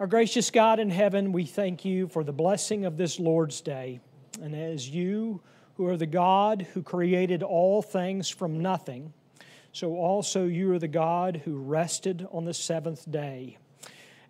Our gracious God in heaven, we thank you for the blessing of this Lord's Day. And as you, who are the God who created all things from nothing, so also you are the God who rested on the seventh day.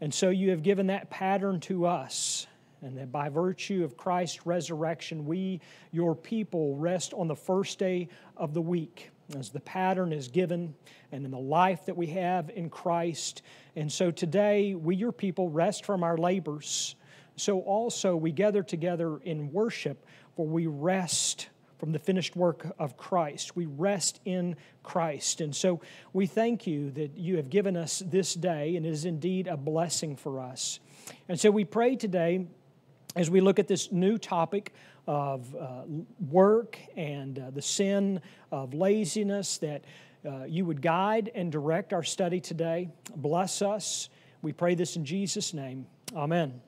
And so you have given that pattern to us. And that by virtue of Christ's resurrection, we, your people, rest on the first day of the week as the pattern is given and in the life that we have in Christ. And so today, we, your people, rest from our labors. So also we gather together in worship, for we rest from the finished work of Christ. We rest in Christ. And so we thank you that you have given us this day, and it is indeed a blessing for us. And so we pray today as we look at this new topic of uh, work and uh, the sin of laziness, that uh, you would guide and direct our study today. Bless us. We pray this in Jesus' name. Amen.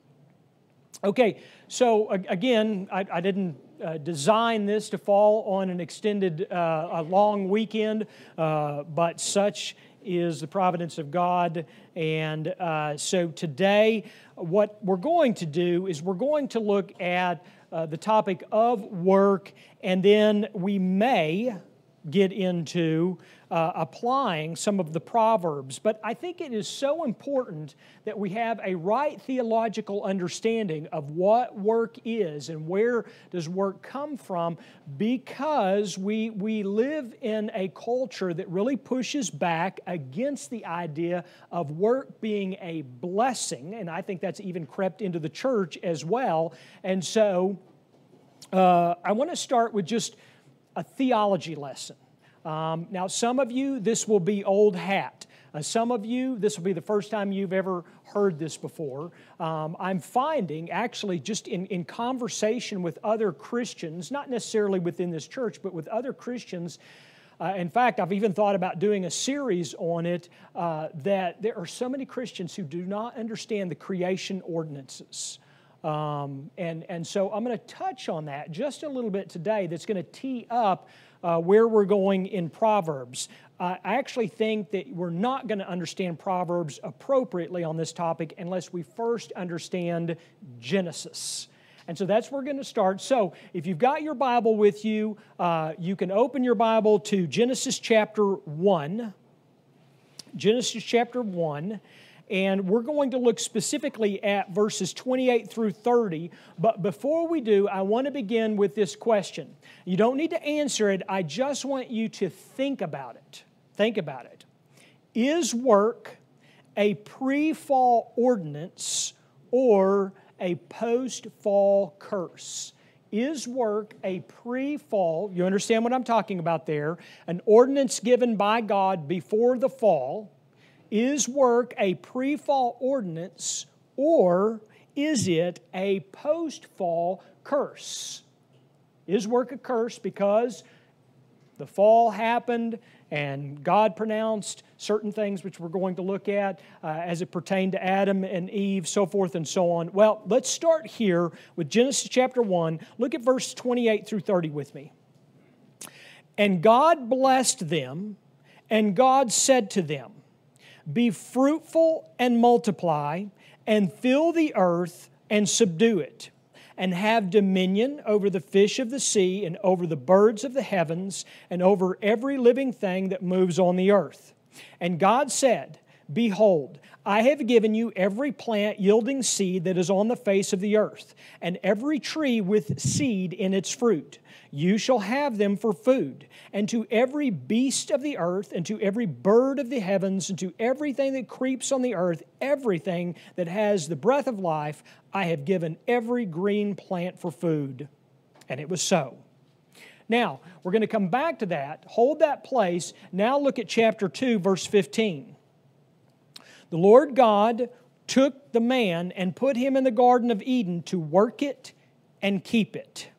Okay, so again, I, I didn't uh, design this to fall on an extended, uh, a long weekend, uh, but such is the providence of God. And uh, so today, what we're going to do is we're going to look at uh, the topic of work, and then we may get into uh, applying some of the Proverbs. But I think it is so important that we have a right theological understanding of what work is and where does work come from because we, we live in a culture that really pushes back against the idea of work being a blessing. And I think that's even crept into the church as well. And so uh, I want to start with just a theology lesson. Um, now, some of you, this will be old hat. Uh, some of you, this will be the first time you've ever heard this before. Um, I'm finding, actually, just in, in conversation with other Christians, not necessarily within this church, but with other Christians. Uh, in fact, I've even thought about doing a series on it uh, that there are so many Christians who do not understand the creation ordinances. Um, and, and so I'm going to touch on that just a little bit today that's going to tee up uh, where we're going in Proverbs. I actually think that we're not going to understand Proverbs appropriately on this topic unless we first understand Genesis. And so that's where we're going to start. So if you've got your Bible with you, uh, you can open your Bible to Genesis chapter 1. Genesis chapter 1 and we're going to look specifically at verses 28 through 30. But before we do, I want to begin with this question. You don't need to answer it, I just want you to think about it. Think about it. Is work a pre fall ordinance or a post fall curse? Is work a pre fall, you understand what I'm talking about there, an ordinance given by God before the fall? Is work a pre fall ordinance or is it a post fall curse? Is work a curse because the fall happened and God pronounced certain things which we're going to look at uh, as it pertained to Adam and Eve, so forth and so on. Well, let's start here with Genesis chapter 1. Look at verse 28 through 30 with me. And God blessed them, and God said to them, be fruitful and multiply, and fill the earth and subdue it, and have dominion over the fish of the sea, and over the birds of the heavens, and over every living thing that moves on the earth. And God said, Behold, I have given you every plant yielding seed that is on the face of the earth, and every tree with seed in its fruit. You shall have them for food. And to every beast of the earth, and to every bird of the heavens, and to everything that creeps on the earth, everything that has the breath of life, I have given every green plant for food. And it was so. Now, we're going to come back to that, hold that place. Now look at chapter 2, verse 15. The Lord God took the man and put him in the Garden of Eden to work it and keep it.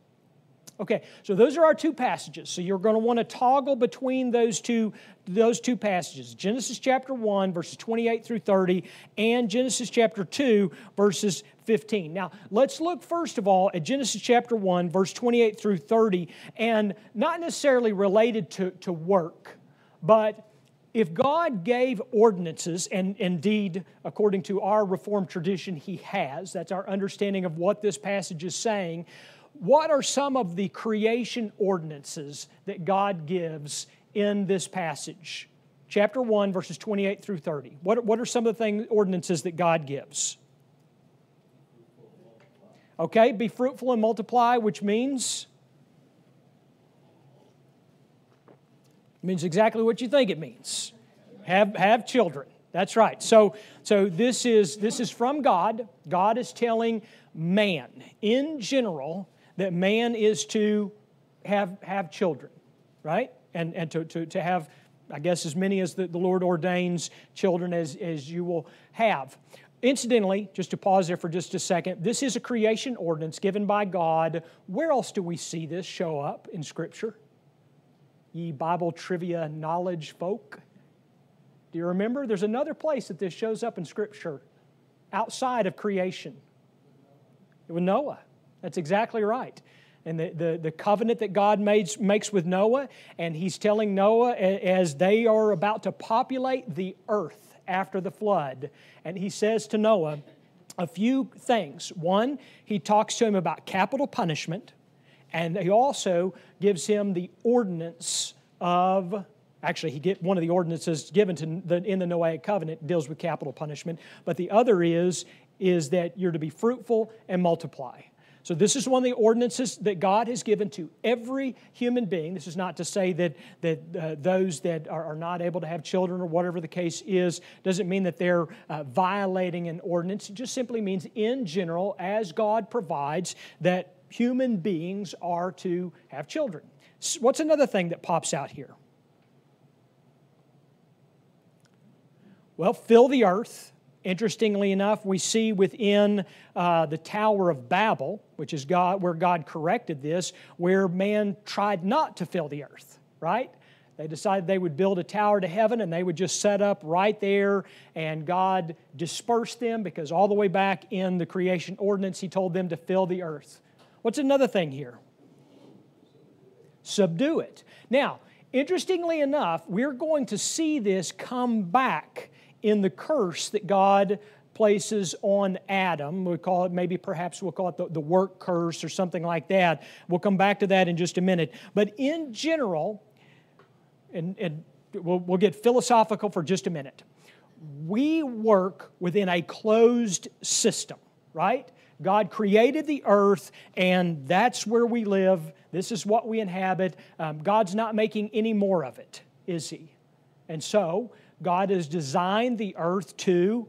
Okay, so those are our two passages. So you're going to want to toggle between those two, those two passages Genesis chapter 1, verses 28 through 30, and Genesis chapter 2, verses 15. Now, let's look first of all at Genesis chapter 1, verse 28 through 30, and not necessarily related to, to work, but if God gave ordinances, and indeed, according to our Reformed tradition, He has, that's our understanding of what this passage is saying, what are some of the creation ordinances that God gives in this passage? Chapter 1, verses 28 through 30. What, what are some of the things, ordinances that God gives? Okay, be fruitful and multiply, which means means exactly what you think it means. Have have children. That's right. So so this is this is from God. God is telling man in general that man is to have have children, right? And and to to, to have I guess as many as the, the Lord ordains children as, as you will have. Incidentally, just to pause there for just a second, this is a creation ordinance given by God. Where else do we see this show up in Scripture? Ye Bible trivia knowledge folk. Do you remember? There's another place that this shows up in Scripture outside of creation. With Noah. That's exactly right. And the, the, the covenant that God makes, makes with Noah, and he's telling Noah as they are about to populate the earth after the flood. And he says to Noah a few things. One, he talks to him about capital punishment, and he also gives him the ordinance of actually he get one of the ordinances given to the, in the noahic covenant deals with capital punishment but the other is is that you're to be fruitful and multiply so, this is one of the ordinances that God has given to every human being. This is not to say that, that uh, those that are, are, not able to have children or whatever the case is, doesn't mean that they're uh, violating an ordinance. It just simply means, in general, as God provides, that human beings are to have children. What's another thing that pops out here? Well, fill the earth Interestingly enough, we see within uh, the Tower of Babel, which is God, where God corrected this, where man tried not to fill the earth, right? They decided they would build a tower to heaven and they would just set up right there, and God dispersed them because all the way back in the creation ordinance, He told them to fill the earth. What's another thing here? Subdue it. Now, interestingly enough, we're going to see this come back in the curse that God places on Adam. We call it, maybe perhaps we'll call it the, the work curse or something like that. We'll come back to that in just a minute. But in general, and, and we'll, we'll get philosophical for just a minute, we work within a closed system, right? God created the earth, and that's where we live. This is what we inhabit. Um, God's not making any more of it, is He? And so, God has designed the earth to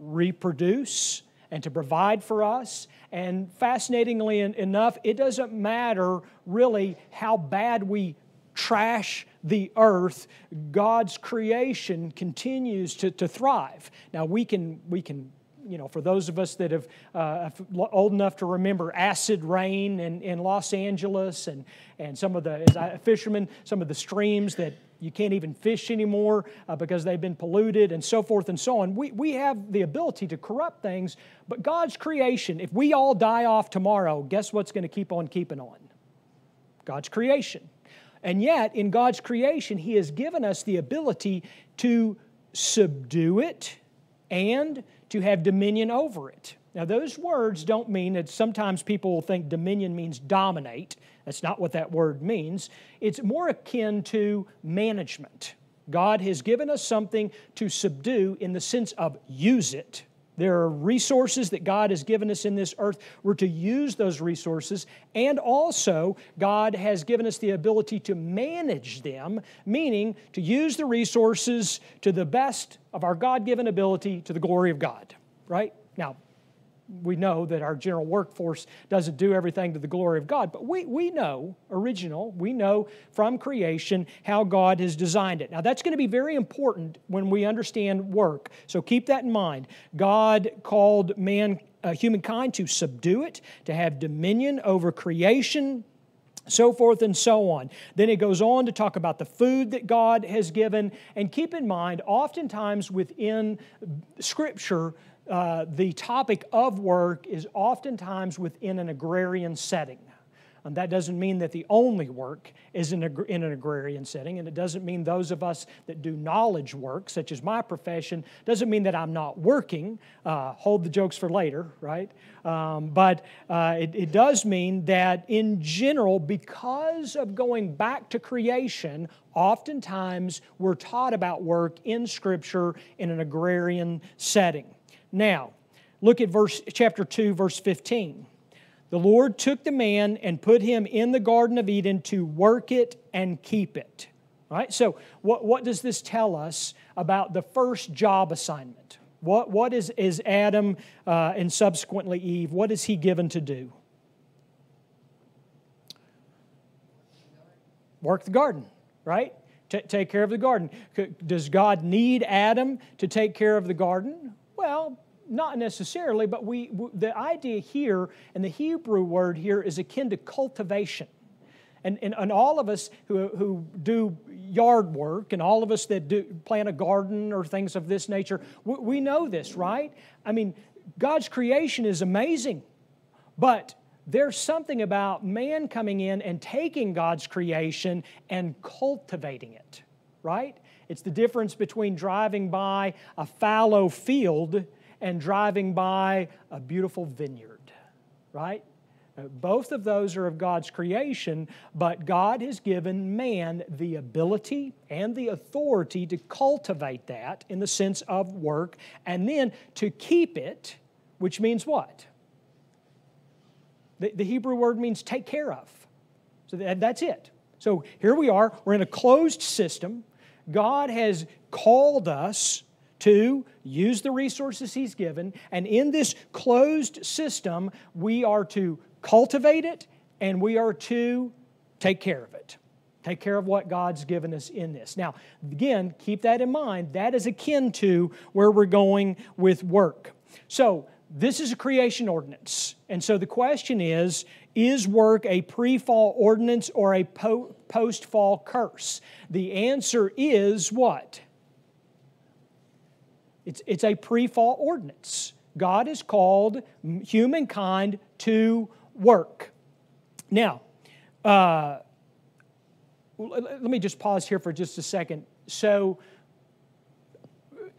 reproduce and to provide for us. And fascinatingly enough, it doesn't matter really how bad we trash the earth, God's creation continues to, to thrive. Now, we can, we can you know, for those of us that have uh, old enough to remember acid rain in, in Los Angeles and, and some of the, as I, fishermen, some of the streams that you can't even fish anymore uh, because they've been polluted and so forth and so on. We, we have the ability to corrupt things, but God's creation, if we all die off tomorrow, guess what's going to keep on keeping on? God's creation. And yet, in God's creation, He has given us the ability to subdue it and to have dominion over it. Now, those words don't mean that sometimes people will think dominion means dominate. That's not what that word means. It's more akin to management. God has given us something to subdue in the sense of use it. There are resources that God has given us in this earth. We're to use those resources. And also, God has given us the ability to manage them, meaning to use the resources to the best of our God given ability to the glory of God right? Now, we know that our general workforce doesn't do everything to the glory of God, but we, we know, original, we know from creation how God has designed it. Now, that's going to be very important when we understand work. So keep that in mind. God called man, uh, humankind to subdue it, to have dominion over creation, so forth and so on. Then it goes on to talk about the food that God has given. And keep in mind, oftentimes within Scripture, uh, the topic of work is oftentimes within an agrarian setting. And that doesn't mean that the only work is in, a, in, an agrarian setting, and it doesn't mean those of us that do knowledge work, such as my profession, doesn't mean that I'm not working. Uh, hold the jokes for later, right? Um, but uh, it, it does mean that in general, because of going back to creation, oftentimes we're taught about work in Scripture in an agrarian setting. Now, look at verse chapter 2, verse 15. The Lord took the man and put him in the Garden of Eden to work it and keep it. Right? So, what, what does this tell us about the first job assignment? What, what is, is Adam uh, and subsequently Eve, what is he given to do? Work the garden, right? T- take care of the garden. Does God need Adam to take care of the garden? Well, not necessarily, but we, the idea here and the Hebrew word here is akin to cultivation. And, and, and all of us who, who do yard work and all of us that do plant a garden or things of this nature, we, we know this, right? I mean, God's creation is amazing, but there's something about man coming in and taking God's creation and cultivating it, right? It's the difference between driving by a fallow field and driving by a beautiful vineyard, right? Uh, both of those are of God's creation, but God has given man the ability and the authority to cultivate that in the sense of work, and then to keep it, which means what? The, the Hebrew word means take care of. So that, that's it. So here we are, we're in a closed system. God has called us to use the resources He's given, and in this closed system, we are to cultivate it and we are to take care of it. Take care of what God's given us in this. Now, again, keep that in mind. That is akin to where we're going with work. So, this is a creation ordinance. And so the question is is work a pre fall ordinance or a post fall curse? The answer is what? It's, it's a pre fall ordinance. God has called humankind to work. Now, uh, let me just pause here for just a second. So,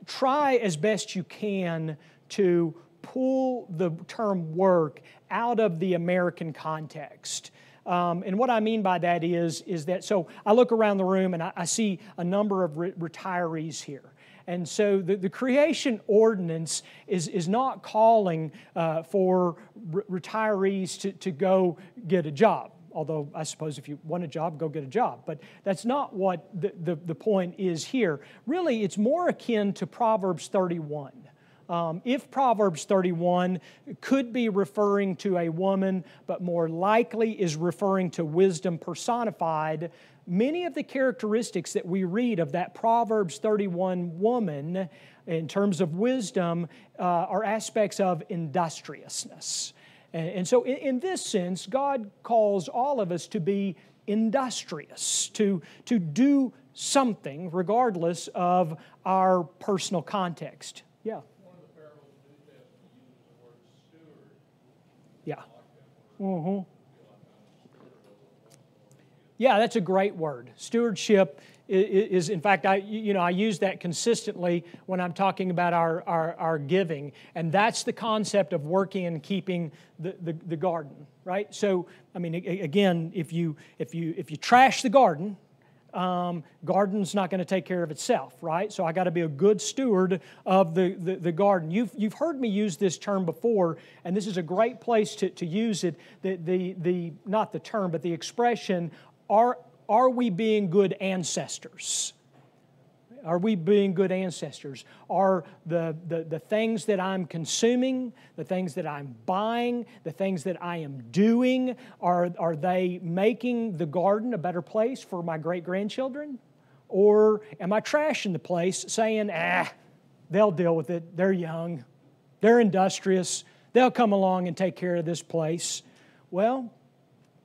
try as best you can to pull the term work out of the American context. Um, and what I mean by that is, is that, so I look around the room and I, I see a number of re- retirees here. And so the, the creation ordinance is, is not calling uh, for re- retirees to, to go get a job. Although I suppose if you want a job, go get a job. But that's not what the, the, the point is here. Really, it's more akin to Proverbs 31. Um, if Proverbs 31 could be referring to a woman, but more likely is referring to wisdom personified, many of the characteristics that we read of that Proverbs 31 woman in terms of wisdom uh, are aspects of industriousness. And, and so, in, in, this sense, God calls all of us to be industrious, to, to do something regardless of our personal context. Yeah. Mm-hmm. Yeah, that's a great word. Stewardship is, in fact, I, you know, I use that consistently when I'm talking about our, our, our giving. And that's the concept of working and keeping the, the, the garden, right? So, I mean, again, if you, if you, if you trash the garden, um, garden's not going to take care of itself, right? So I got to be a good steward of the, the, the, garden. You've, you've heard me use this term before, and this is a great place to, to use it. The, the, the, not the term, but the expression are, are we being good ancestors? Are we being good ancestors? Are the, the, the things that I'm consuming, the things that I'm buying, the things that I am doing, are, are they making the garden a better place for my great grandchildren? Or am I trashing the place saying, ah, they'll deal with it, they're young, they're industrious, they'll come along and take care of this place? Well,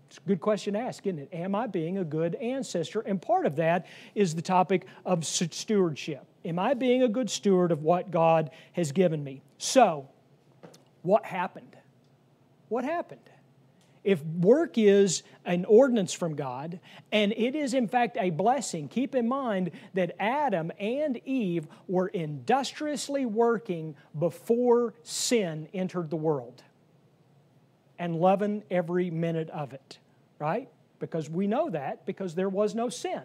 it's a good question to ask, isn't it? Am I being a good ancestor? And part of that is the topic of stewardship. Am I being a good steward of what God has given me? So, what happened? What happened? if work is an ordinance from God, and it is in fact a blessing, keep in mind that Adam and Eve were industriously working before sin entered the world and loving every minute of it, right? Because we know that because there was no sin.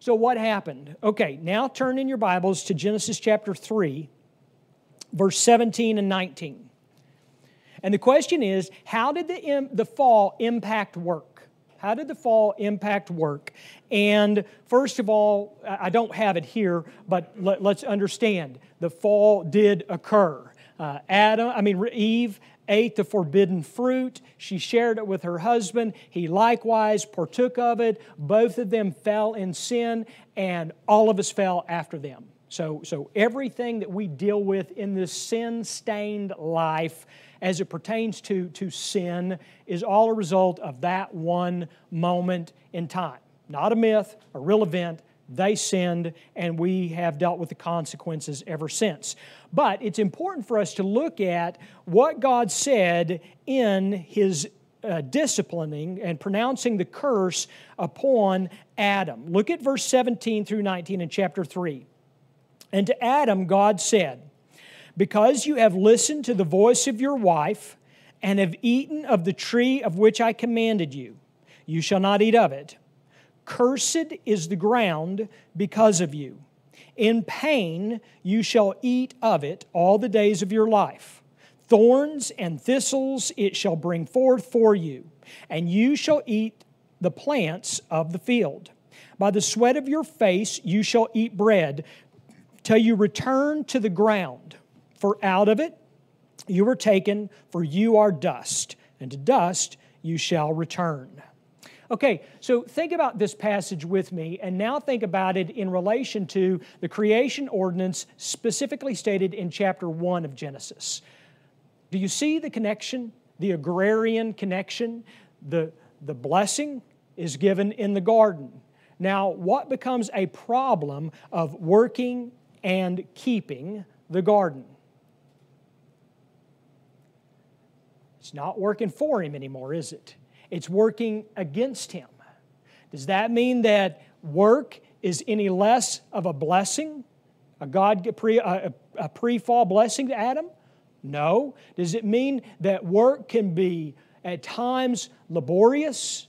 So, what happened? Okay, now turn in your Bibles to Genesis chapter 3, verse 17 and 19. And the question is how did the, the fall impact work? How did the fall impact work? And first of all, I don't have it here, but let, us understand the fall did occur. Uh, Adam, I mean, Eve ate the forbidden fruit. She shared it with her husband. He likewise partook of it. Both of them fell in sin, and all of us fell after them. So, so everything that we deal with in this sin stained life as it pertains to, to sin is all a result of that one moment in time. Not a myth, a real event. They sinned, and we have dealt with the consequences ever since. But it's important for us to look at what God said in His uh, disciplining and pronouncing the curse upon Adam. Look at verse 17 through 19 in chapter 3. And to Adam, God said, because you have listened to the voice of your wife and have eaten of the tree of which I commanded you, you shall not eat of it. Cursed is the ground because of you. In pain you shall eat of it all the days of your life. Thorns and thistles it shall bring forth for you, and you shall eat the plants of the field. By the sweat of your face you shall eat bread till you return to the ground for out of it you were taken, for you are dust, and to dust you shall return. Okay, so think about this passage with me, and now think about it in relation to the creation ordinance specifically stated in chapter 1 of Genesis. Do you see the connection, the agrarian connection? The, the blessing is given in the garden. Now, what becomes a problem of working and keeping the garden? It's not working for him anymore, is it? It's working against him. Does that mean that work is any less of a blessing, a God pre, a, a pre-fall blessing to Adam? No. Does it mean that work can be at times laborious,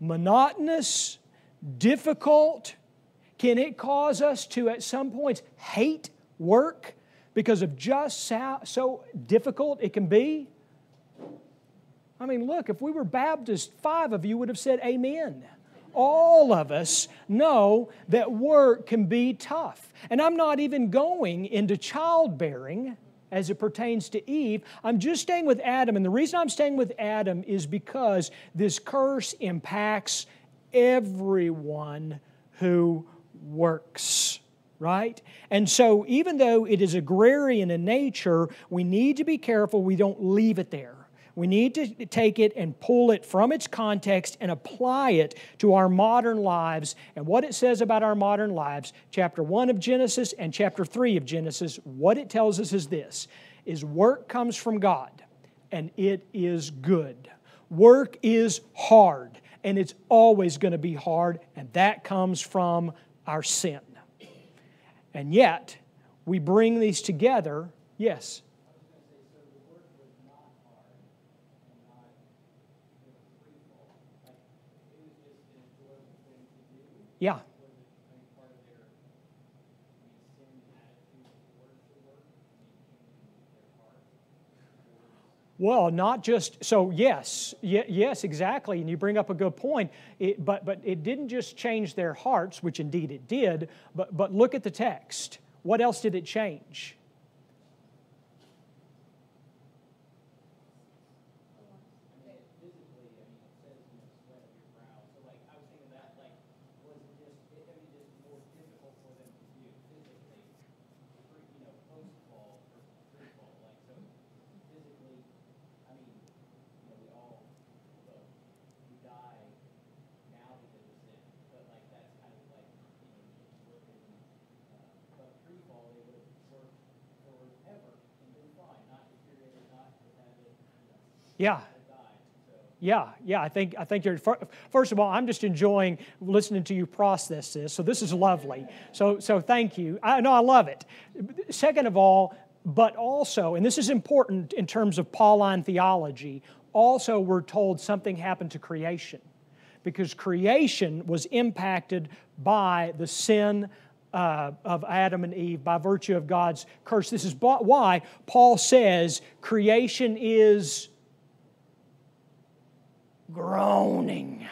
monotonous, difficult? Can it cause us to, at some points, hate work because of just so, so difficult it can be? I mean, look, if we were Baptist, five of you would have said amen. All of us know that work can be tough. And I'm not even going into childbearing as it pertains to Eve. I'm just staying with Adam. And the reason I'm staying with Adam is because this curse impacts everyone who works right? And so, even though it is agrarian in nature, we need to be careful we don't leave it there. We need to take it and pull it from its context and apply it to our modern lives and what it says about our modern lives. Chapter 1 of Genesis and chapter 3 of Genesis, what it tells us is this is work comes from God and it is good. Work is hard and it's always going to be hard and that comes from our sin. And yet, we bring these together, yes. Yeah. Well, not just so. Yes, yes, exactly, and you bring up a good point. It, but but it didn't just change their hearts, which indeed it did. But but look at the text. What else did it change? Yeah. Yeah, yeah. I think I think you're. First of all, I'm just enjoying listening to you process this. So this is lovely. So so thank you. I know I love it. Second of all, but also, and this is important in terms of Pauline theology. Also, we're told something happened to creation, because creation was impacted by the sin uh, of Adam and Eve by virtue of God's curse. This is why Paul says creation is groaning.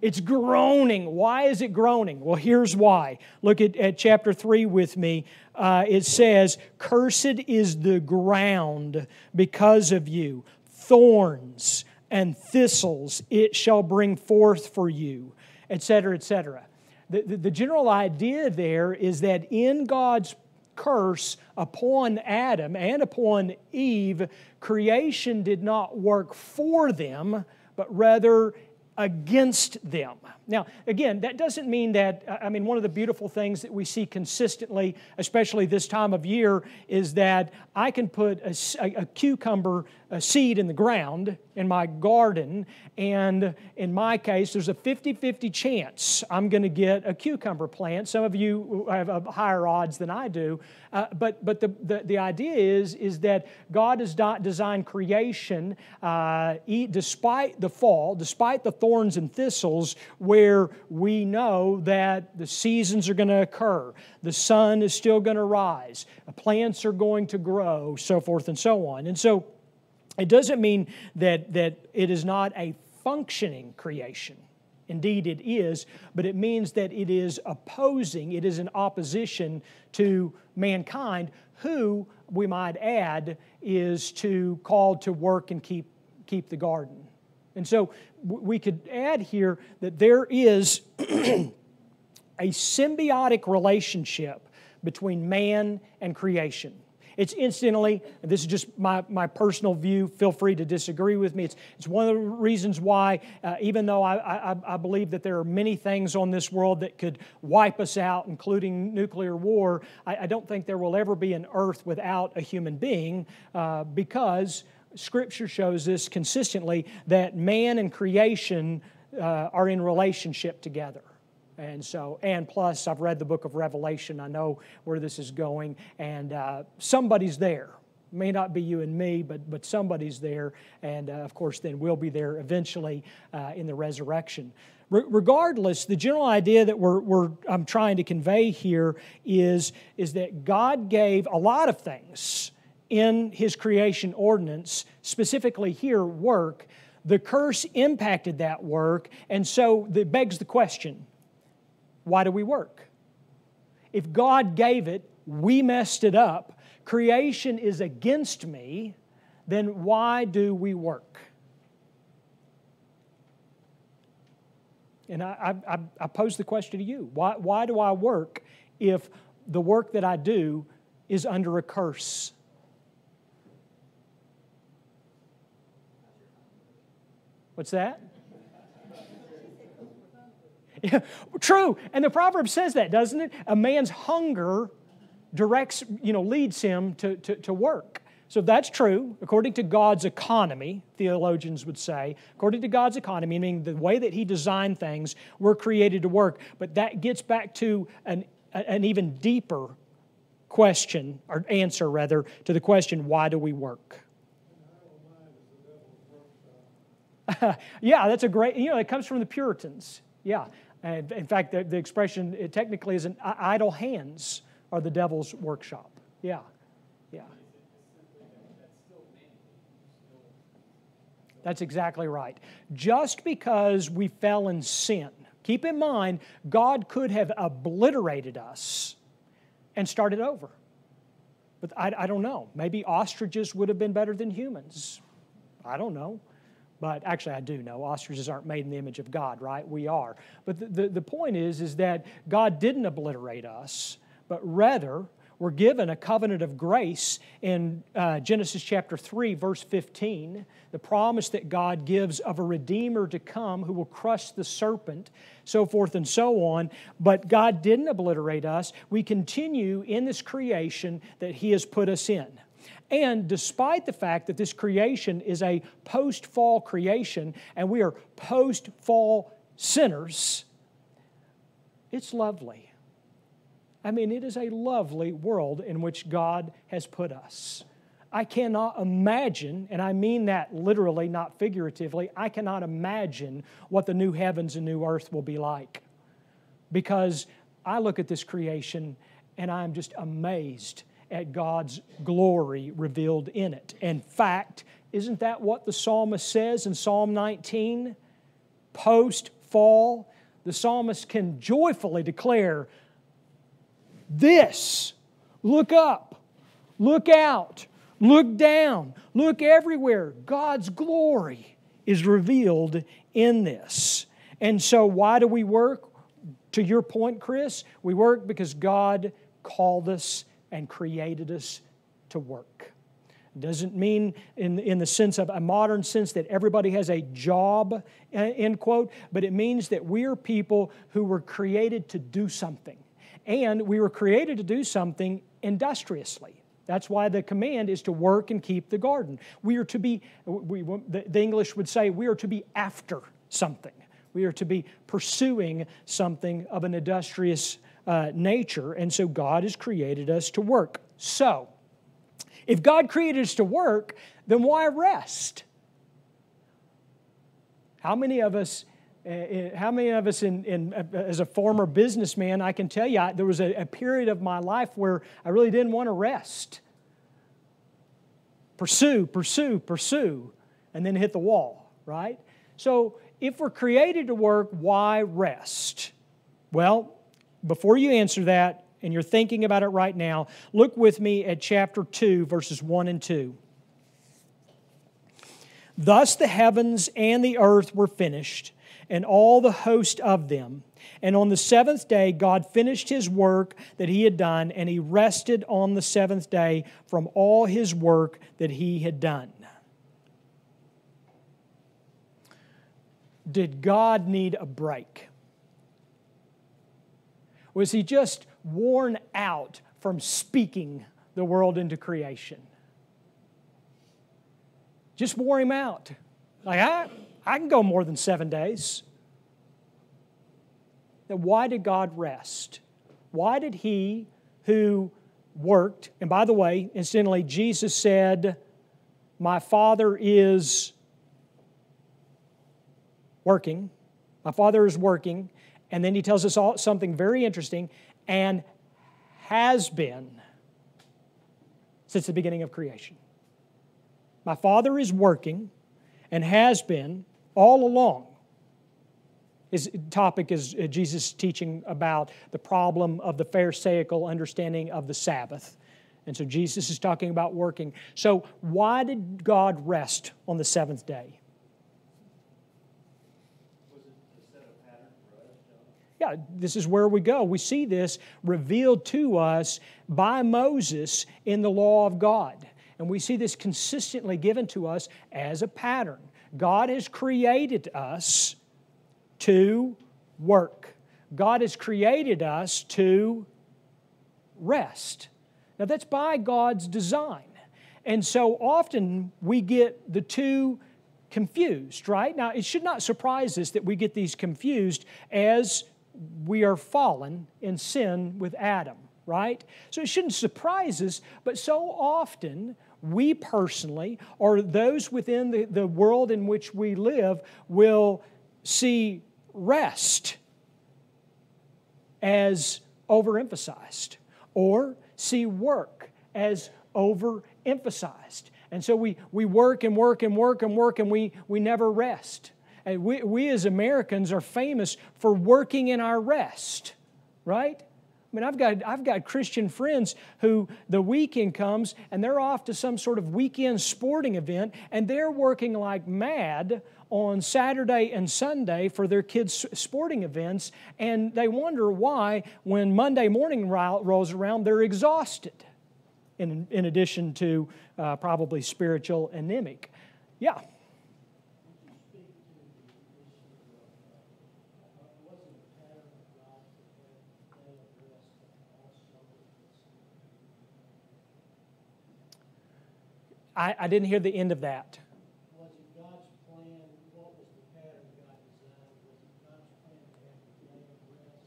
It's groaning. Why is it groaning? Well, here's why. Look at, at chapter 3 with me. Uh, it says, Cursed is the ground because of you, thorns and thistles it shall bring forth for you, etc., etc. The, the, the general idea there is that in God's curse upon Adam and upon Eve, creation did not work for them, but rather against them. Now, again, that doesn't mean that, I mean, one of the beautiful things that we see consistently, especially this time of year, is that I can put a, a, cucumber a seed in the ground in my garden, and in my case, there's a 50 50 chance I'm going to get a cucumber plant. Some of you have higher odds than I do, uh, but, but the, the, the, idea is, is that God has not designed creation, uh, despite the fall, despite the thorns and thistles, where we know that the seasons are going to occur, the sun is still going to rise, plants are going to grow, so forth and so on. And so it doesn't mean that, that it is not a functioning creation. Indeed, it is, but it means that it is opposing, it is in opposition to mankind, who, we might add, is to called to work and keep, keep the garden. And so we could add here that there is a symbiotic relationship between man and creation. It's incidentally, this is just my, my personal view, feel free to disagree with me. It's, it's one of the reasons why, uh, even though I, I, I believe that there are many things on this world that could wipe us out, including nuclear war, I, I don't think there will ever be an earth without a human being uh, because Scripture shows us consistently that man and creation uh, are in relationship together. And so, and plus, I've read the book of Revelation. I know where this is going, and uh, somebody's there. May not be you and me, but, but somebody's there. And uh, of course, then we'll be there eventually uh, in the resurrection. Re- regardless, the general idea that we're, we're, I'm trying to convey here is, is that God gave a lot of things in His creation ordinance, specifically here, work. The curse impacted that work, and so it begs the question why do we work? If God gave it, we messed it up, creation is against me, then why do we work? And I, I, I, pose the question to you why, why do I work if the work that I do is under a curse? What's that? True. And the proverb says that, doesn't it? A man's hunger directs, you know, leads him to, to, to work. So that's true, according to God's economy, theologians would say. According to God's economy, meaning the way that He designed things, we're created to work. But that gets back to an, an even deeper question, or answer rather, to the question why do we work? yeah, that's a great, you know, it comes from the Puritans. Yeah, and in fact, the, the expression it technically is an idle hands are the devil's workshop. Yeah, yeah. That's exactly right. Just because we fell in sin, keep in mind, God could have obliterated us and started over. But I, I don't know. Maybe ostriches would have been better than humans. I don't know. But actually, I do know ostriches aren't made in the image of God, right? We are. But the, the, the point is, is that God didn't obliterate us, but rather we're given a covenant of grace in uh, Genesis chapter 3, verse 15, the promise that God gives of a Redeemer to come who will crush the serpent, so forth and so on. But God didn't obliterate us. We continue in this creation that He has put us in. And despite the fact that this creation is a post fall creation and we are post fall sinners, it's lovely. I mean, it is a lovely world in which God has put us. I cannot imagine, and I mean that literally, not figuratively, I cannot imagine what the new heavens and new earth will be like. Because I look at this creation and I'm just amazed at God's glory revealed in it. In fact, isn't that what the psalmist says in Psalm 19? Post fall, the psalmist can joyfully declare, this. Look up, look out, look down, look everywhere. God's glory is revealed in this. And so, why do we work? To your point, Chris, we work because God called us and created us to work. Doesn't mean in, in the sense of a modern sense that everybody has a job, end quote, but it means that we're people who were created to do something. And we were created to do something industriously. That's why the command is to work and keep the garden. We are to be, we, the English would say, we are to be after something. We are to be pursuing something of an industrious uh, nature. And so God has created us to work. So, if God created us to work, then why rest? How many of us uh, uh, how many of us, in, in, uh, as a former businessman, I can tell you, I, there was a, a period of my life where I really didn't want to rest. Pursue, pursue, pursue, and then hit the wall, right? So, if we're created to work, why rest? Well, before you answer that, and you're thinking about it right now, look with me at chapter 2, verses 1 and 2. Thus the heavens and the earth were finished and all the host of them. And on the seventh day, God finished his work that he had done, and he rested on the seventh day from all his work that he had done. Did God need a break? Was he just worn out from speaking the world into creation? Just wore him out. Like, I, I can go more than seven days. Then why did God rest? Why did He who worked, and by the way, incidentally, Jesus said, My Father is working. My Father is working. And then He tells us all something very interesting and has been since the beginning of creation. My Father is working and has been all along. His topic is uh, Jesus teaching about the problem of the Pharisaical understanding of the Sabbath. And so Jesus is talking about working. So, why did God rest on the seventh day? Yeah, this is where we go. We see this revealed to us by Moses in the law of God. And we see this consistently given to us as a pattern. God has created us to work. God has created us to rest. Now, that's by God's design. And so often we get the two confused, right? Now, it should not surprise us that we get these confused as we are fallen in sin with Adam, right? So it shouldn't surprise us, but so often we personally, or those within the, the world in which we live, will see rest as overemphasized or see work as overemphasized. And so we, we work and work and work and work and we, we never rest. We, we as Americans are famous for working in our rest, right? I mean, I've got, I've got Christian friends who the weekend comes and they're off to some sort of weekend sporting event and they're working like mad on Saturday and Sunday for their kids' sporting events, and they wonder why, when Monday morning rolls around, they're exhausted, in, in addition to uh, probably spiritual anemic. Yeah. I, I didn't hear the end of that. Was it God's plan? What was the pattern God designed? Was it God's plan to have the day of rest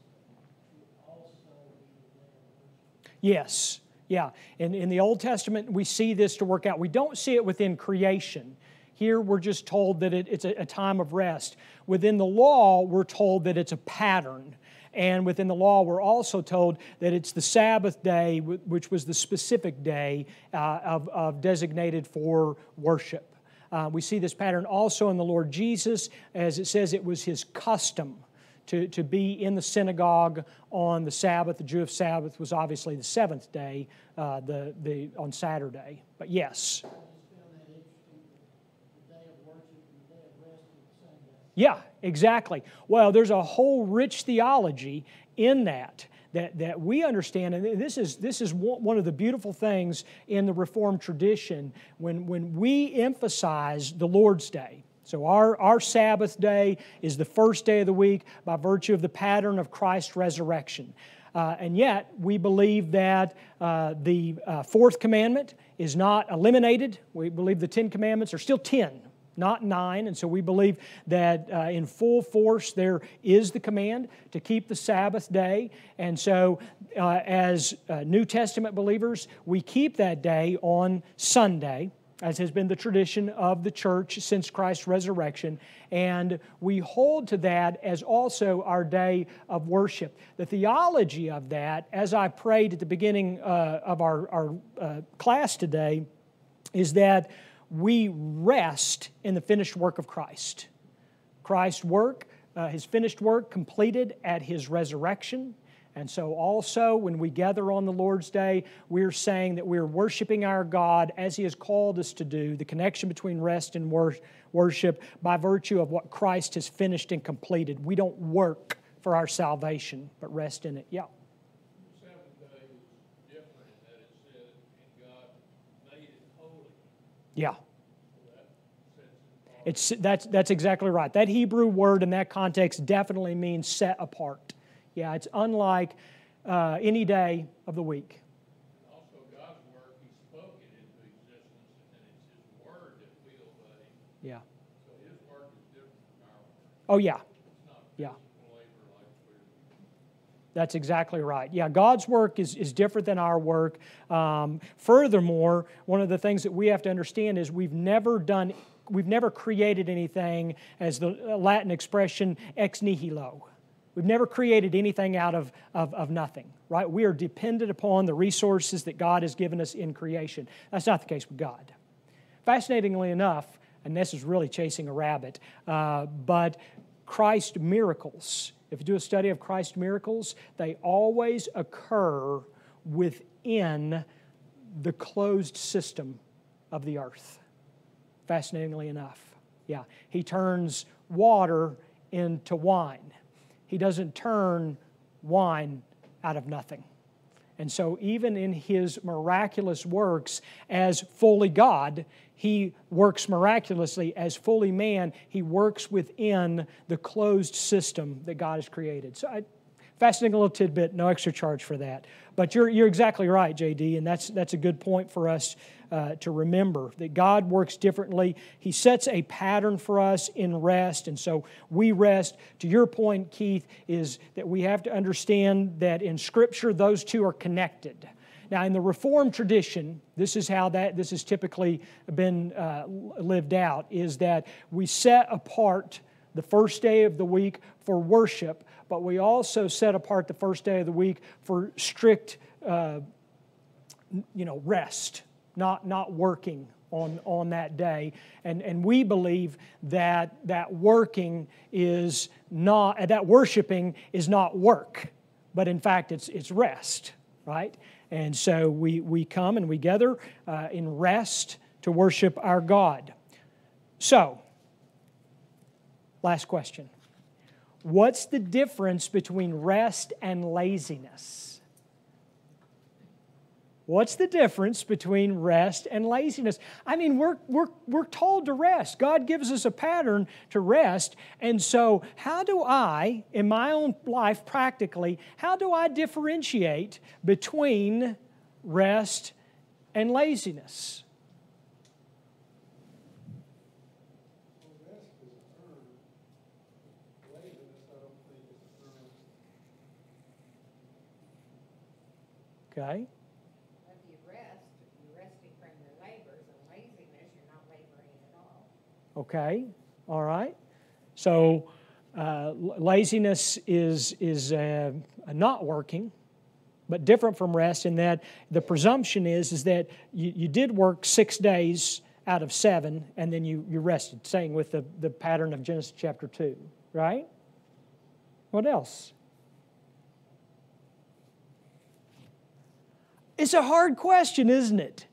to also be the day of worship? Yes, yeah. In, in the Old Testament, we see this to work out. We don't see it within creation. Here, we're just told that it, it's a, a time of rest. Within the law, we're told that it's a pattern. And within the law, we're also told that it's the Sabbath day, which was the specific day uh, of, of designated for worship. Uh, we see this pattern also in the Lord Jesus, as it says it was his custom to, to be in the synagogue on the Sabbath. The Jewish Sabbath was obviously the seventh day, uh, the, the, on Saturday. But yes. I just found that interesting. The day of worship and the day of rest are the same day. Yeah, exactly. Well, there's a whole rich theology in that. That, that we understand, and this is, this is one of the beautiful things in the Reformed tradition when, when we emphasize the Lord's Day. So, our, our Sabbath day is the first day of the week by virtue of the pattern of Christ's resurrection. Uh, and yet, we believe that uh, the uh, fourth commandment is not eliminated. We believe the Ten Commandments are still ten, not nine. And so we believe that uh, in full force there is the command to keep the Sabbath day. And so, uh, as uh, New Testament believers, we keep that day on Sunday as has been the tradition of the church since Christ's resurrection. And we hold to that as also our day of worship. The theology of that, as I prayed at the beginning uh, of our, our uh, class today, is that we rest in the finished work of Christ. Christ's work, uh, his finished work completed at his resurrection. And so, also, when we gather on the Lord's Day, we're saying that we're worshiping our God as He has called us to do, the connection between rest and wor- worship by virtue of what Christ has finished and completed. We don't work for our salvation, but rest in it. Yeah. The Sabbath day is different in that it said, and God made it holy. Yeah. So that sets it apart. It's, that's, that's exactly right. That Hebrew word in that context definitely means set apart. Yeah, it's unlike uh, any day of the week. And also God's work, He spoke it into existence, and then it's His word that we obey. Yeah. So His work is different from our work. Oh, yeah. Yeah. physical labor like we're That's exactly right. Yeah, God's work is, is different than our work. Um, furthermore, one of the things that we have to understand is we've never done, we've never created anything, as the Latin expression, ex nihilo. We've never created anything out of, of, of nothing, right? We are dependent upon the resources that God has given us in creation. That's not the case with God. Fascinatingly enough, and this is really chasing a rabbit, uh, but Christ miracles, if you do a study of Christ miracles, they always occur within the closed system of the earth. Fascinatingly enough. Yeah. He turns water into wine. He doesn't turn wine out of nothing. And so, even in his miraculous works as fully God, he works miraculously. As fully man, he works within the closed system that God has created. So, I, fascinating little tidbit, no extra charge for that. But you're, you're exactly right, JD, and that's, that's a good point for us uh, to remember that God works differently. He sets a pattern for us in rest, and so we rest. To your point, Keith, is that we have to understand that in Scripture, those two are connected. Now, in the Reformed tradition, this is how that this has typically been uh, lived out: is that we set apart the first day of the week for worship, but we also set apart the first day of the week for strict, uh, you know, rest, not not working on, on that day. And, and we believe that that working is not, that worshiping is not work, but in fact it's, it's rest, right? And so we, we come and we gather uh, in rest to worship our God. So, last question. What's the difference between rest and laziness? What's the difference between rest and laziness? I mean, we're, we're, we're told to rest. God gives us a pattern to rest. And so, how do I, in my own life practically, how do I differentiate between rest and laziness? Okay? If you you're resting from your labors, and laziness, you're not laboring at all. Okay? All right? So uh, laziness is, is uh, not working, but different from rest in that the presumption is, is that you, you did work six days out of seven and then you, you rested, saying with the, the pattern of Genesis chapter 2, right? What else? It's a hard question, isn't it?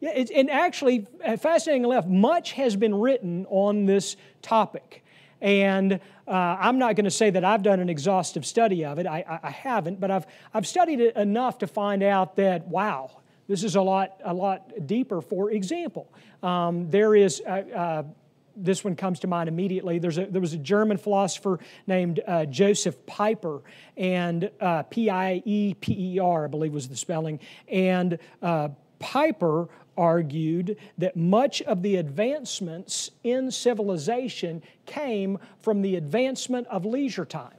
Yeah, and actually, fascinating enough, much has been written on this topic. And uh, I'm not going to say that I've done an exhaustive study of it. I, I, I, haven't, but I've, I've studied it enough to find out that, wow, this is a lot, a lot deeper. For example, um, there is, uh, uh, this one comes to mind immediately. A, there was a German philosopher named uh, Josef Pieper, and uh, P I E P E R, I believe was the spelling. And uh, Pieper argued that much of the advancements in civilization came from the advancement of leisure time.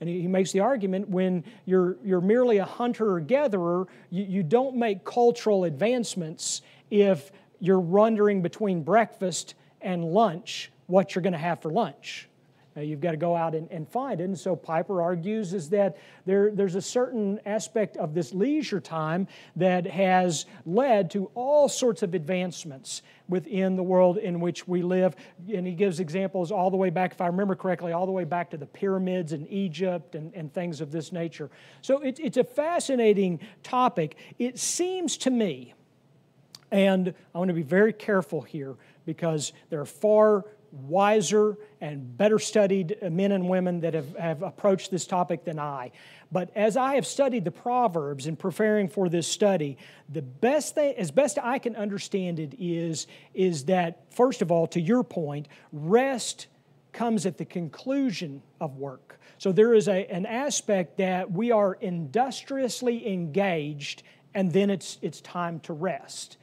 And he makes the argument when you're, you're merely a hunter or gatherer, you, you don't make cultural advancements if you're wondering between breakfast and lunch what you're going to have for lunch. Uh, you've got to go out and, and find it. And so Pieper argues is that there, there's a certain aspect of this leisure time that has led to all sorts of advancements within the world in which we live. And he gives examples all the way back, if I remember correctly, all the way back to the pyramids in Egypt and, and things of this nature. So it, it's a fascinating topic. It seems to me, and I want to be very careful here because there are far wiser and better studied men and women that have, have approached this topic than I. But as I have studied the Proverbs in preparing for this study, the best thing, as best I can understand it, is, is that, first of all, to your point, rest comes at the conclusion of work. So there is a, an aspect that we are industriously engaged and then it's, it's time to rest.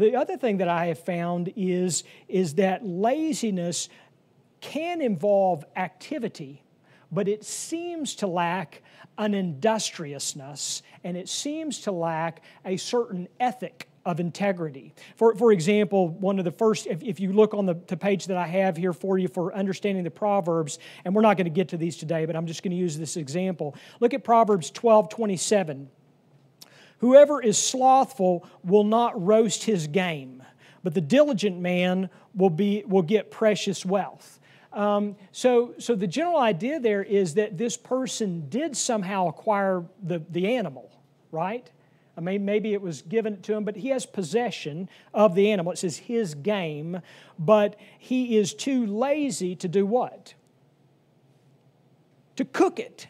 The other thing that I have found is, is that laziness can involve activity, but it seems to lack an industriousness and it seems to lack a certain ethic of integrity. For, for example, one of the first, if, if you look on the, the page that I have here for you for understanding the Proverbs, and we're not going to get to these today, but I'm just going to use this example. Look at Proverbs 12 27. Whoever is slothful will not roast his game, but the diligent man will, be, will get precious wealth. Um, so, so the general idea there is that this person did somehow acquire the, the animal, right? I mean, maybe it was given to him, but he has possession of the animal. It says his game, but he is too lazy to do what? To cook it,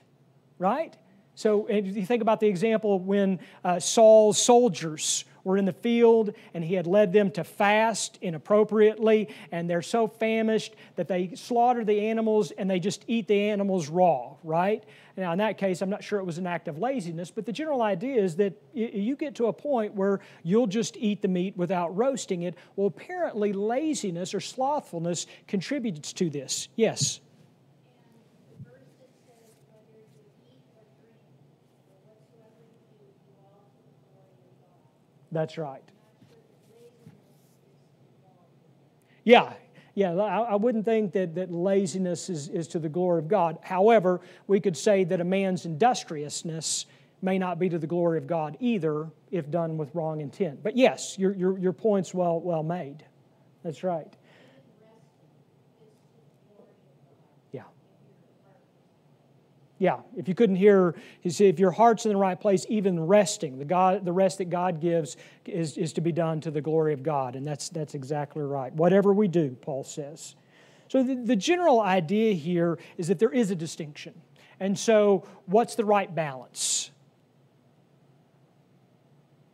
right? So if you think about the example when uh, Saul's soldiers were in the field and he had led them to fast inappropriately, and they're so famished that they slaughter the animals and they just eat the animals raw, right? Now, in that case, I'm not sure it was an act of laziness, but the general idea is that you get to a point where you'll just eat the meat without roasting it. Well, apparently, laziness or slothfulness contributes to this. Yes? That's right. Yeah, yeah, I, wouldn't think that, that laziness is, is to the glory of God. However, we could say that a man's industriousness may not be to the glory of God either if done with wrong intent. But yes, your, your, your point's well, well made. That's right. Yeah, if you couldn't hear, if your heart's in the right place, even resting, the, God, the rest that God gives is, is to be done to the glory of God. And that's, that's exactly right. Whatever we do, Paul says. So the, the general idea here is that there is a distinction. And so, what's the right balance?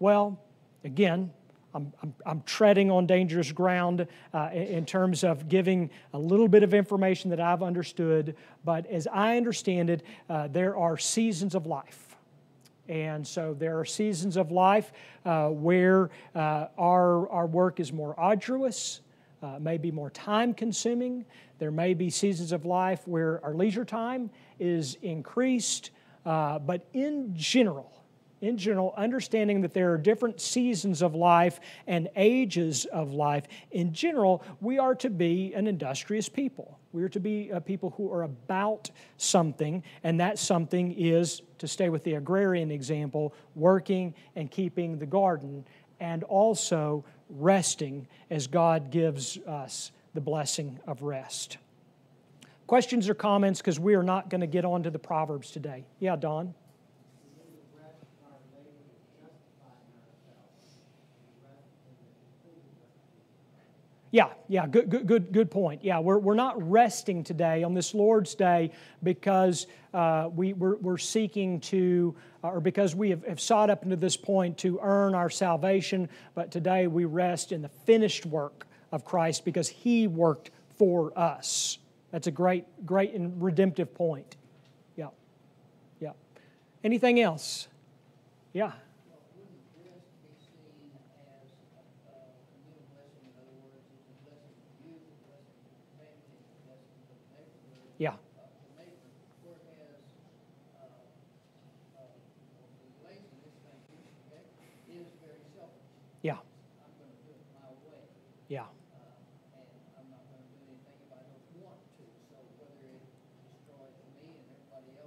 Well, again, I'm, I'm, I'm, treading on dangerous ground uh, in terms of giving a little bit of information that I've understood. But as I understand it, uh, there are seasons of life. And so there are seasons of life uh, where uh, our, our work is more arduous, uh, may be more time consuming. There may be seasons of life where our leisure time is increased. Uh, but in general, in general, understanding that there are different seasons of life and ages of life, in general, we are to be an industrious people. We are to be a people who are about something, and that something is, to stay with the agrarian example, working and keeping the garden, and also resting as God gives us the blessing of rest. Questions or comments because we are not going to get on to the Proverbs today. Yeah, Don? Yeah, yeah, good, good, good, good point. Yeah, we're, we're not resting today on this Lord's Day because uh, we, we're, we're seeking to, uh, or because we have, have sought up into this point to earn our salvation, but today we rest in the finished work of Christ because He worked for us. That's a great, great and redemptive point. Yeah, yeah. Anything else? Yeah. Well, wouldn't rest be seen as a, a communal blessing, in other words, it's a blessing for you, a blessing for your family, it's a blessing for the neighborhood? Yeah. uh, the neighbor, whereas, uh, uh, the laziness, thank you, okay, is very selfish. Yeah, I'm gonna do it my way, yeah, uh, and I'm not gonna do anything if I don't want to, so whether it destroys me and everybody else, I don't care.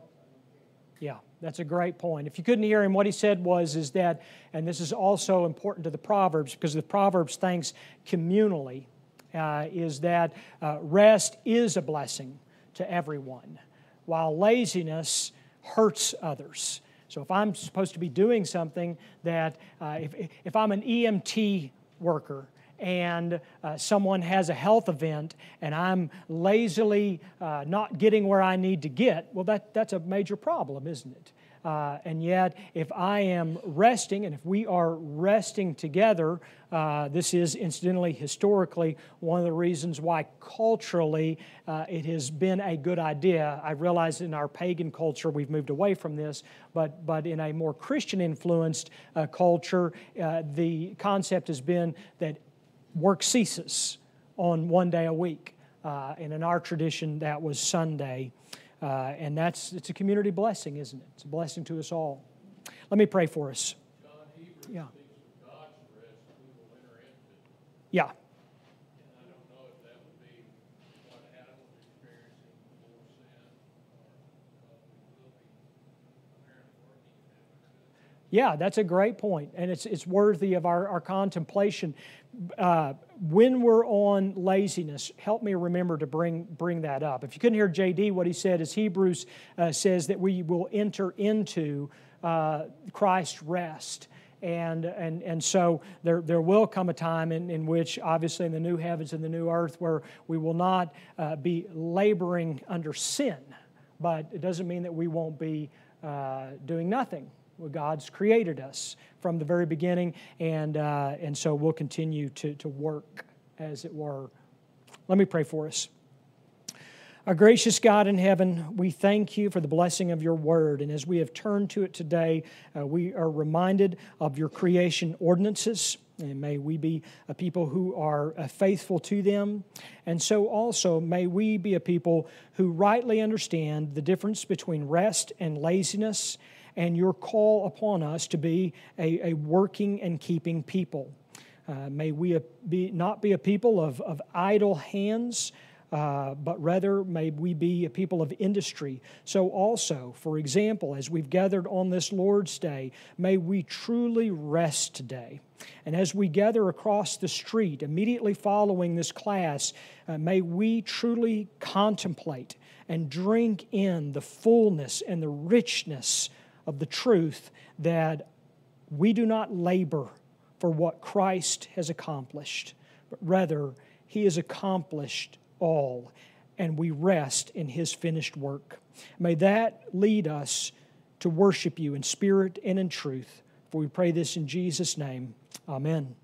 yeah. That's a great point. If you couldn't hear him, what he said was is that, and this is also important to the Proverbs because the Proverbs thinks communally, uh, is that uh, rest is a blessing to everyone, while laziness hurts others. So if I'm supposed to be doing something that, uh, if, if I'm an EMT worker and uh, someone has a health event and I'm lazily uh, not getting where I need to get, well, that, that's a major problem, isn't it? Uh, and yet, if I am resting, and if we are resting together, uh, this is incidentally, historically, one of the reasons why culturally uh, it has been a good idea. I realize in our pagan culture we've moved away from this, but, but in a more Christian influenced uh, culture, uh, the concept has been that work ceases on one day a week. Uh, and in our tradition, that was Sunday. Uh, and that's it's a community blessing, isn't it? It's a blessing to us all. Let me pray for us. Yeah. Yeah, yeah, that's a great point, and it's it's worthy of our, our contemplation. Uh, when we're on laziness, help me remember to bring bring that up. If you couldn't hear JD, what he said is Hebrews uh, says that we will enter into uh, Christ's rest. And, and, and so there, there will come a time in, in which, obviously, in the new heavens and the new earth, where we will not uh, be laboring under sin. But it doesn't mean that we won't be uh, doing nothing. God's created us from the very beginning, and, uh, and so we'll continue to, to work, as it were. Let me pray for us. Our gracious God in heaven, we thank you for the blessing of your word. And as we have turned to it today, uh, we are reminded of your creation ordinances. And may we be a people who are uh, faithful to them. And so also, may we be a people who rightly understand the difference between rest and laziness and your call upon us to be a, a working and keeping people. Uh, may we be, not be a people of, of idle hands, uh, but rather may we be a people of industry. So, also, for example, as we've gathered on this Lord's Day, may we truly rest today. And as we gather across the street immediately following this class, uh, may we truly contemplate and drink in the fullness and the richness of the truth that we do not labor for what Christ has accomplished, but rather, He has accomplished all, and we rest in His finished work. May that lead us to worship you in spirit and in truth. For we pray this in Jesus' name. Amen.